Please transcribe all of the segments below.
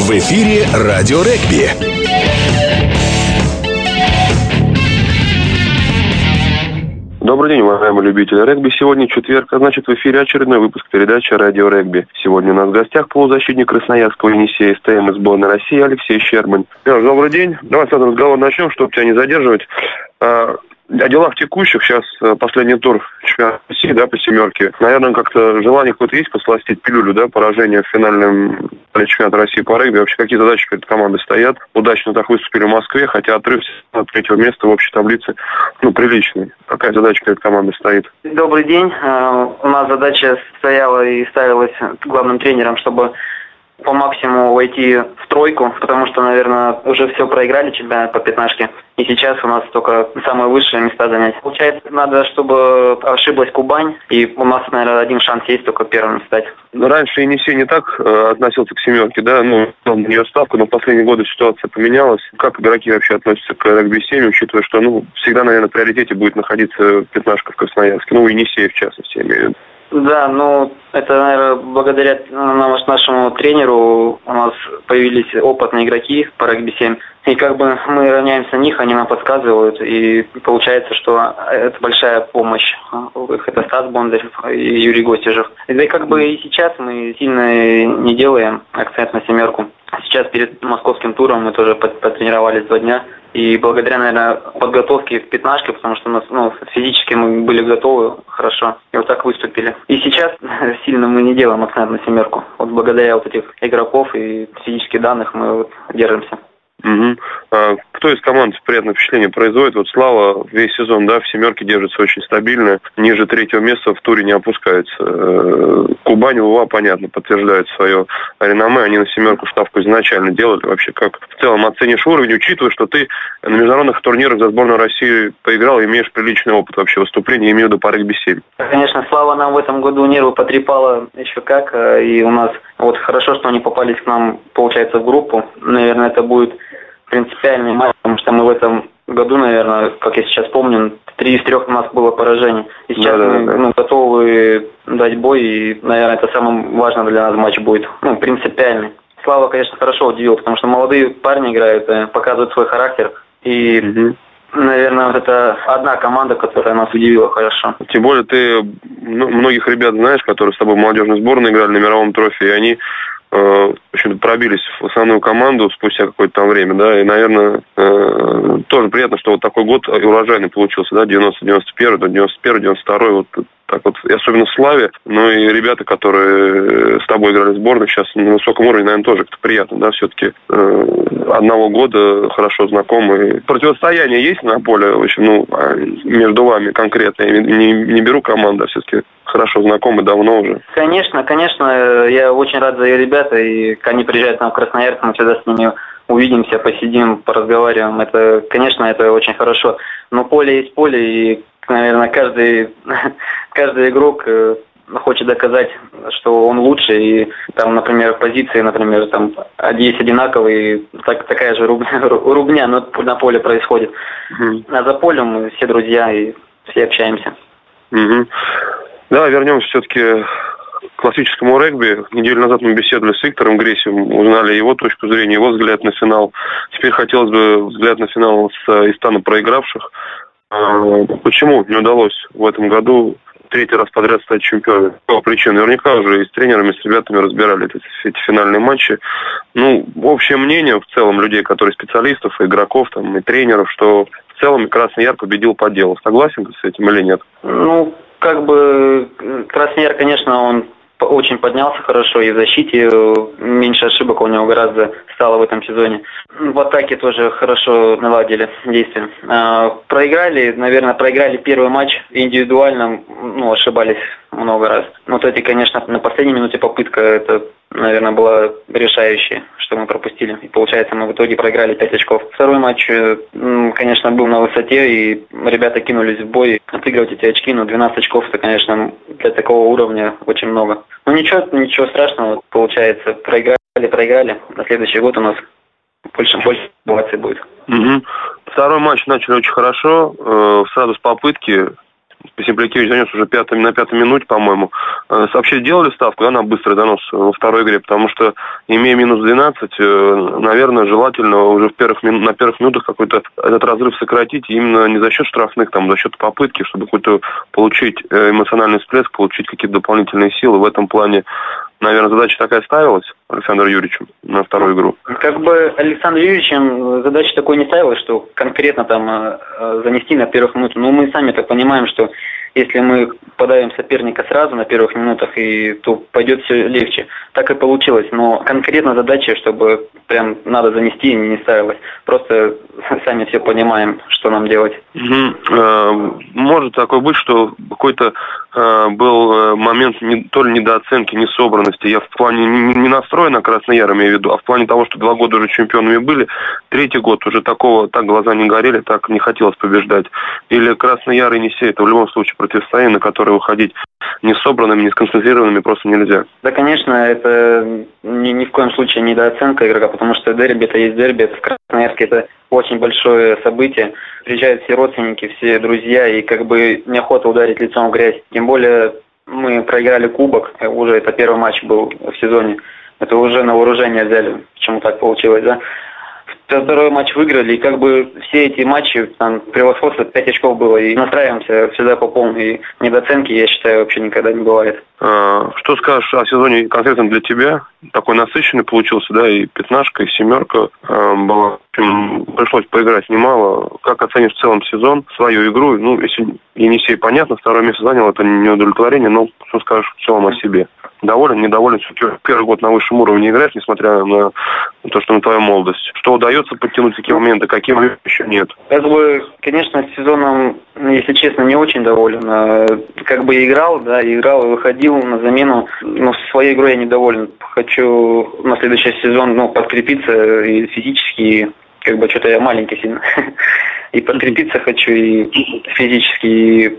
В эфире «Радио Регби». Добрый день, уважаемые любители регби. Сегодня четверг, а значит в эфире очередной выпуск передачи «Радио регби». Сегодня у нас в гостях полузащитник Красноярского Енисея СТМ из сборной России Алексей Щербань. Леш, добрый день. Давай сразу разговор начнем, чтобы тебя не задерживать. О делах текущих, сейчас э, последний тур чемпионата России, да, по семерке. Наверное, как-то желание какое-то есть посластить пилюлю, да, поражение в финальном чемпионата России по регби. Вообще, какие задачи перед командой стоят? Удачно так выступили в Москве, хотя отрыв от третьего места в общей таблице, ну, приличный. Какая задача перед командой стоит? Добрый день. Э, у нас задача стояла и ставилась главным тренером, чтобы по максимуму войти в тройку, потому что, наверное, уже все проиграли чемпионат по пятнашке. И сейчас у нас только самые высшие места занять. Получается, надо, чтобы ошиблась Кубань, и у нас, наверное, один шанс есть только первым стать. Раньше Енисей не так э, относился к семерке, да, ну, на нее ставку, но в последние годы ситуация поменялась. Как игроки вообще относятся к регби-7, учитывая, что, ну, всегда, наверное, в приоритете будет находиться пятнашка в Красноярске, ну, Енисей в частности, я имею в виду. Да, ну это, наверное, благодаря нашему тренеру у нас появились опытные игроки по регби-7. И как бы мы равняемся на них, они нам подсказывают, и получается, что это большая помощь. Это Стас Бондарев и Юрий Гостежев. Да и как бы и сейчас мы сильно не делаем акцент на семерку. Сейчас перед московским туром мы тоже потренировались два дня. И благодаря, наверное, подготовке в пятнашке, потому что у нас ну, физически мы были готовы хорошо, и вот так выступили. И сейчас сильно мы не делаем акцент на семерку. Вот благодаря вот этих игроков и физических данных мы вот держимся. Угу. А кто из команд приятное впечатление производит? Вот Слава весь сезон, да, в семерке держится очень стабильно, ниже третьего места в туре не опускается. Э, Кубань, Ува, понятно, подтверждает свое реноме. Они на семерку ставку изначально делали. Вообще, как в целом оценишь уровень, учитывая, что ты на международных турнирах за сборную России поиграл и имеешь приличный опыт вообще выступления, имею в виду по регби-7. Конечно, Слава нам в этом году нервы потрепала еще как. Э, и у нас вот хорошо, что они попались к нам, получается, в группу. Наверное, это будет принципиальный матч, потому что мы в этом году, наверное, как я сейчас помню, три из трех у нас было поражений. И сейчас да, мы да, да. Ну, готовы дать бой, и, наверное, это самый важный для нас матч будет. Ну, принципиальный. Слава, конечно, хорошо удивил, потому что молодые парни играют, э, показывают свой характер. И угу. Наверное, вот это одна команда, которая нас удивила хорошо. Тем более ты ну, многих ребят знаешь, которые с тобой в молодежной сборной играли на мировом трофе, и они в общем пробились в основную команду спустя какое-то там время, да, и, наверное, э, тоже приятно, что вот такой год урожайный получился, да, 90-91, 91-92, вот так вот, и особенно Славе, ну и ребята, которые с тобой играли в сборной, сейчас на высоком уровне, наверное, тоже как-то приятно, да, все-таки э, одного года хорошо знакомы. Противостояние есть на поле, в общем, ну, а между вами конкретно, я не, не беру команду, а все-таки хорошо знакомы давно уже. Конечно, конечно, я очень рад за ребята, и они приезжают нам в Красноярск, мы всегда с ними увидимся, посидим, поразговариваем. Это, конечно, это очень хорошо. Но поле есть поле, и, наверное, каждый, каждый игрок э, хочет доказать, что он лучше, и там, например, позиции, например, там есть одинаковые, так, такая же рубня, рубня на, на поле происходит. Угу. А за полем мы все друзья и все общаемся. Угу. Да, вернемся все-таки к классическому регби. Неделю назад мы беседовали с Виктором Гресем, узнали его точку зрения, его взгляд на финал. Теперь хотелось бы взгляд на финал с из стана проигравших. А, почему не удалось в этом году третий раз подряд стать чемпионом? По причине. Наверняка уже и с тренерами, и с ребятами разбирали эти, эти финальные матчи. Ну, общее мнение в целом людей, которые специалистов, и игроков, там, и тренеров, что в целом Красный Яр победил по делу. Согласен с этим или нет? Ну, как бы Красный Яр, конечно, он очень поднялся хорошо, и в защите э, меньше ошибок у него гораздо стало в этом сезоне. В атаке тоже хорошо наладили действия. А, проиграли, наверное, проиграли первый матч индивидуально, ну, ошибались много раз. Вот эти, конечно, на последней минуте попытка, это, наверное, была решающая, что мы пропустили. И получается, мы в итоге проиграли 5 очков. Второй матч, э, конечно, был на высоте, и ребята кинулись в бой отыгрывать эти очки, но 12 очков, это, конечно, для такого уровня очень много. Ну ничего, ничего страшного, получается, проиграли, проиграли. На следующий год у нас больше, больше мотивации будет. Угу. Второй матч начали очень хорошо, э, сразу с попытки Посимплякевич занес уже пятый, на пятой минуте, по-моему. Э, вообще делали ставку да, на быстрый донос во второй игре, потому что, имея минус 12, э, наверное, желательно уже в первых, на первых минутах какой-то этот разрыв сократить, именно не за счет штрафных, там, за счет попытки, чтобы какой-то получить э, эмоциональный всплеск, получить какие-то дополнительные силы. В этом плане наверное, задача такая ставилась Александром Юрьевичем на вторую игру? Как бы Александр Юрьевичем задача такой не ставилась, что конкретно там э, занести на первых минутах. Но мы сами так понимаем, что если мы подавим соперника сразу на первых минутах, и, то пойдет все легче. Так и получилось. Но конкретно задача, чтобы прям надо занести, не ставилась. Просто сами все понимаем, что нам делать. Угу. Может такое быть, что какой-то э, был момент не, то ли недооценки, несобранности. Я в плане не настроен на Красный Яр, имею в виду, а в плане того, что два года уже чемпионами были, третий год уже такого, так глаза не горели, так не хотелось побеждать. Или Красный Яр и Енисей, это в любом случае противостояние, на которое выходить не собранными, не сконцентрированными просто нельзя. Да, конечно, это ни, ни в коем случае недооценка игрока, потому что дерби это есть дерби, это в Красноярске это очень большое событие. Приезжают все родственники, все друзья, и как бы неохота ударить лицом в грязь. Тем более мы проиграли кубок, уже это первый матч был в сезоне. Это уже на вооружение взяли, почему так получилось, да второй матч выиграли, и как бы все эти матчи, там, превосходство 5 очков было, и настраиваемся всегда по полной. Недооценки, я считаю, вообще никогда не бывает. А, что скажешь о сезоне конкретно для тебя? Такой насыщенный получился, да, и пятнашка, и семерка а, была. Общем, пришлось поиграть немало. Как оценишь в целом сезон, свою игру? Ну, если Енисей, понятно, второе место занял, это не удовлетворение, но что скажешь в целом о себе? доволен, недоволен, все-таки первый год на высшем уровне играешь, несмотря на то, что на твою молодость. Что удается подтянуть такие моменты, какие еще нет? Как бы, конечно, сезоном, если честно, не очень доволен. А, как бы играл, да, играл и выходил на замену, но своей игрой я недоволен. Хочу на следующий сезон ну, подкрепиться и физически, как бы что-то я маленький сильно. И подкрепиться хочу, и физически, и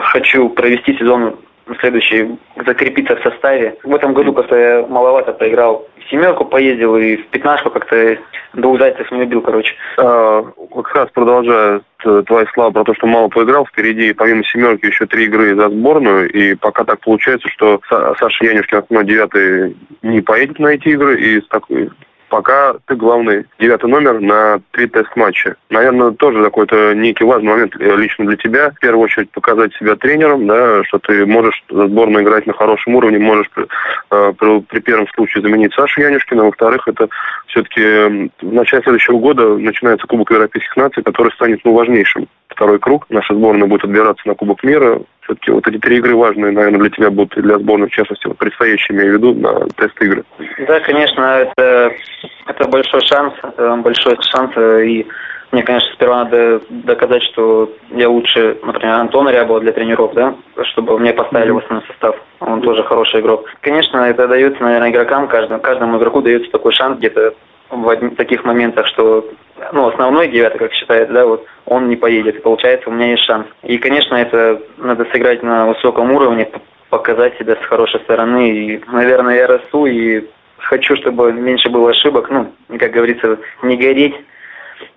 хочу провести сезон следующий закрепиться в составе. В этом году как-то я маловато поиграл. В семерку поездил и в пятнашку как-то двух зайцев не убил, короче. А, как раз продолжая твои слова про то, что мало поиграл, впереди помимо семерки еще три игры за сборную, и пока так получается, что Саша Янюшкин, основной девятый, не поедет на эти игры, и с такой пока ты главный девятый номер на три тест-матча. Наверное, тоже какой-то некий важный момент э, лично для тебя. В первую очередь показать себя тренером, да, что ты можешь за сборную играть на хорошем уровне, можешь при, э, при, при первом случае заменить Сашу Янюшкина. Во-вторых, это все-таки в начале следующего года начинается Кубок Европейских наций, который станет ну, важнейшим. Второй круг. Наша сборная будет отбираться на Кубок мира. Все-таки вот эти три игры важные, наверное, для тебя будут и для сборной, в частности, вот предстоящие, имею в виду, на тест-игры. Да, конечно, это, это большой шанс, это большой шанс, и мне, конечно, сперва надо доказать, что я лучше, например, Антона Рябова для тренеров, да, чтобы мне поставили в основной состав. Он тоже хороший игрок. Конечно, это дается, наверное, игрокам, каждому, каждому игроку дается такой шанс где-то в таких моментах, что ну, основной девятый, как считается, да, вот он не поедет. Получается, у меня есть шанс. И, конечно, это надо сыграть на высоком уровне, показать себя с хорошей стороны. И, наверное, я расту и хочу, чтобы меньше было ошибок. Ну, как говорится, не гореть.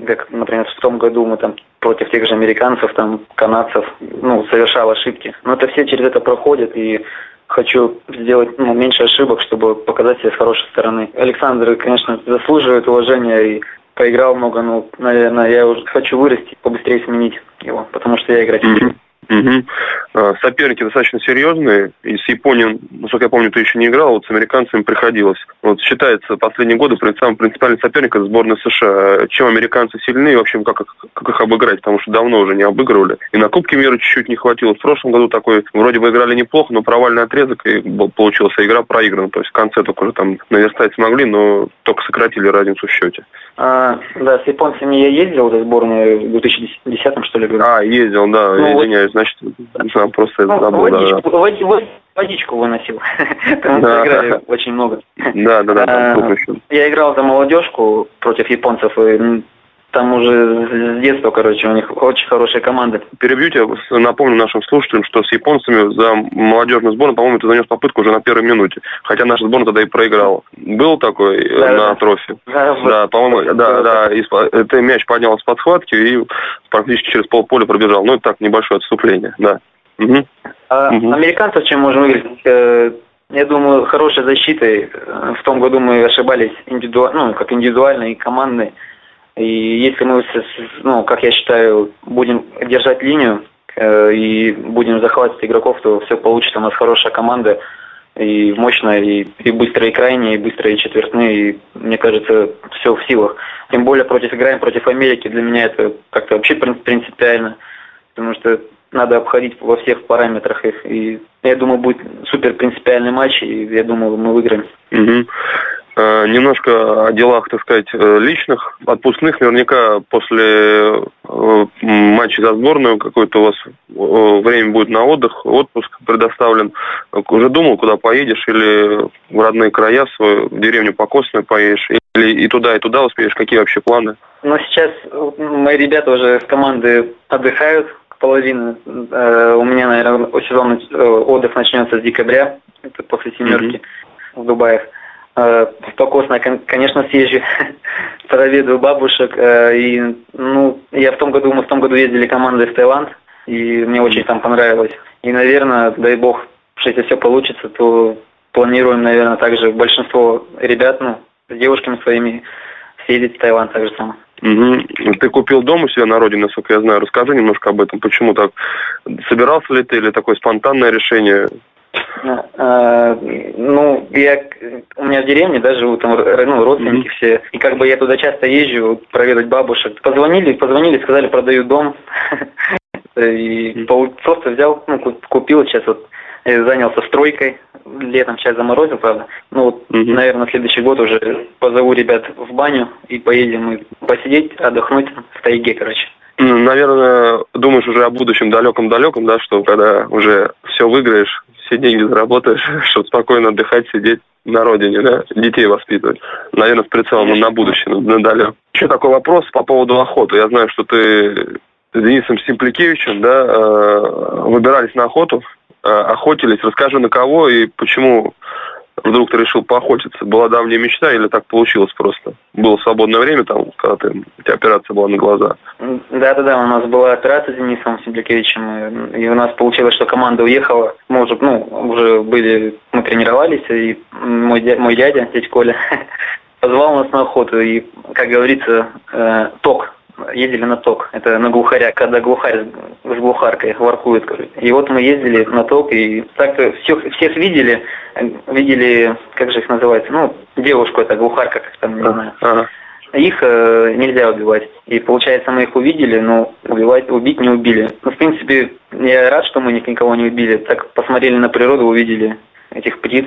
Как, например, в том году мы там против тех же американцев, там, канадцев, ну, совершал ошибки. Но это все через это проходят, и хочу сделать ну, меньше ошибок, чтобы показать себя с хорошей стороны. Александр, конечно, заслуживает уважения и поиграл много, но, наверное, я уже хочу вырасти, побыстрее сменить его, потому что я играть хочу. Угу. Соперники достаточно серьезные. И с Японией, насколько я помню, ты еще не играл, вот с американцами приходилось. Вот считается последние годы самым принципиальным соперником сборной США. Чем американцы сильнее, в общем, как, как их обыграть, потому что давно уже не обыгрывали. И на Кубке мира чуть-чуть не хватило. В прошлом году такой, вроде бы играли неплохо, но провальный отрезок, и получилась игра проиграна. То есть в конце только уже там наверстать смогли, но только сократили разницу в счете. А, да, с японцами я ездил за сборную в 2010 что ли, году. А, ездил, да, ну, извиняюсь, значит, да, просто ну, забыл, водичку, да. Водичку, водичку выносил, потому что играли очень много. Да, да, да, а, Я играл за молодежку против японцев, и там уже с детства, короче, у них очень хорошая команда. Перебью тебя, напомню нашим слушателям, что с японцами за молодежную сборную, по-моему, ты занес попытку уже на первой минуте. Хотя наша сборная тогда и проиграла. Был такой э, да, на да. трофе? Да, да по-моему, да, да. да. Ты мяч поднял с подхватки и практически через полполя пробежал. Ну, это так, небольшое отступление, да. Угу. А угу. американцев чем можем выиграть? Э, я думаю, хорошей защитой. Э, в том году мы ошибались индивидуально, ну, как индивидуально и командной. И если мы, ну, как я считаю, будем держать линию э, и будем захватывать игроков, то все получится. У нас хорошая команда и мощная, и, и быстрые крайние, и быстрые четвертные. И, мне кажется, все в силах. Тем более против играем против Америки. Для меня это как-то вообще принципиально. Потому что надо обходить во всех параметрах их. И я думаю, будет супер принципиальный матч, и я думаю, мы выиграем. Угу. Э, немножко о делах, так сказать, э, личных, отпускных. Наверняка после э, матча за сборную какое-то у вас время будет на отдых, отпуск предоставлен. Уже думал, куда поедешь, или в родные края, в свою в деревню Покосную поедешь, или и туда, и туда успеешь? Какие вообще планы? Ну, сейчас мои ребята уже с команды отдыхают, половина. У меня, наверное, сезон отдых начнется с декабря, это после семерки mm-hmm. в Дубае. Э, Покосно, конечно, съезжу, проведу бабушек. Э, и, ну, я в том году, мы в том году ездили командой в Таиланд, и мне очень там понравилось. И, наверное, дай бог, если все получится, то планируем, наверное, также большинство ребят, ну, с девушками своими съездить в Таиланд так же самое. Угу. Ты купил дом у себя на родине, насколько я знаю. Расскажи немножко об этом. Почему так? Собирался ли ты или такое спонтанное решение? А, ну, я, у меня в деревне, да, живут там ну, родственники mm-hmm. все. И как бы я туда часто езжу проведать бабушек. Позвонили, позвонили, сказали, продаю дом. И просто взял, ну, купил сейчас вот занялся стройкой. Летом сейчас заморозил, правда. Ну вот, наверное, следующий год уже позову ребят в баню и поедем и посидеть, отдохнуть в тайге, короче. Наверное, думаешь уже о будущем далеком-далеком, да, что когда уже все выиграешь, все деньги заработаешь, чтобы спокойно отдыхать, сидеть на родине, да, детей воспитывать. Наверное, с прицелом на будущее, на далее. Еще такой вопрос по поводу охоты. Я знаю, что ты с Денисом Симпликевичем, да, э, выбирались на охоту, э, охотились. Расскажи, на кого и почему вдруг ты решил поохотиться? Была давняя мечта или так получилось просто? Было свободное время там, когда ты, у тебя операция была на глаза? Да-да-да, у нас была операция с Денисом Симплякевичем, и у нас получилось, что команда уехала. Мы уже, ну, уже были, мы тренировались, и мой, дядя, мой дядя, дядя Коля, позвал нас на охоту, и, как говорится, э, ток ездили на ток. Это на глухаря, когда глухарь с глухаркой воркует. И вот мы ездили на ток, и так-то всех, всех видели, видели, как же их называется, ну, девушку, это глухарка, как там, не знаю. Ага. Их э, нельзя убивать. И получается, мы их увидели, но убивать, убить не убили. Ну, в принципе, я рад, что мы никого не убили. Так посмотрели на природу, увидели этих птиц.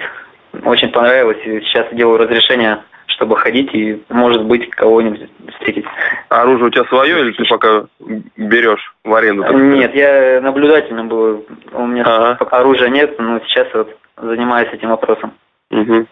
Очень понравилось. И сейчас делаю разрешение чтобы ходить и, может быть, кого-нибудь встретить. А оружие у тебя свое или ты пока берешь в аренду? Нет, я наблюдательно был. У меня ага. оружия нет, но сейчас вот занимаюсь этим вопросом. Угу.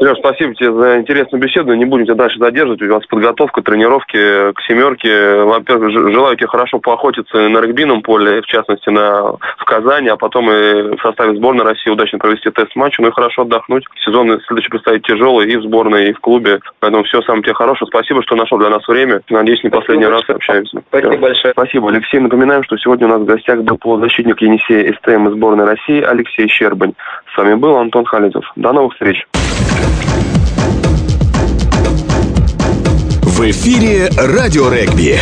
Леш, спасибо тебе за интересную беседу. Не будем тебя дальше задерживать. У вас подготовка, тренировки к семерке. Во-первых, желаю тебе хорошо поохотиться на регбийном поле, в частности, на, в Казани, а потом и в составе сборной России удачно провести тест-матч, ну и хорошо отдохнуть. Сезон следующий предстоит тяжелый и в сборной, и в клубе. Поэтому все самое тебе хорошее. Спасибо, что нашел для нас время. Надеюсь, не Спасибо последний большое. раз общаемся. Спасибо все. большое. Спасибо, Алексей. Напоминаем, что сегодня у нас в гостях был полузащитник Енисея СТМ из сборной России Алексей Щербань. С вами был Антон Халидов. До новых встреч. В эфире «Радио Регби».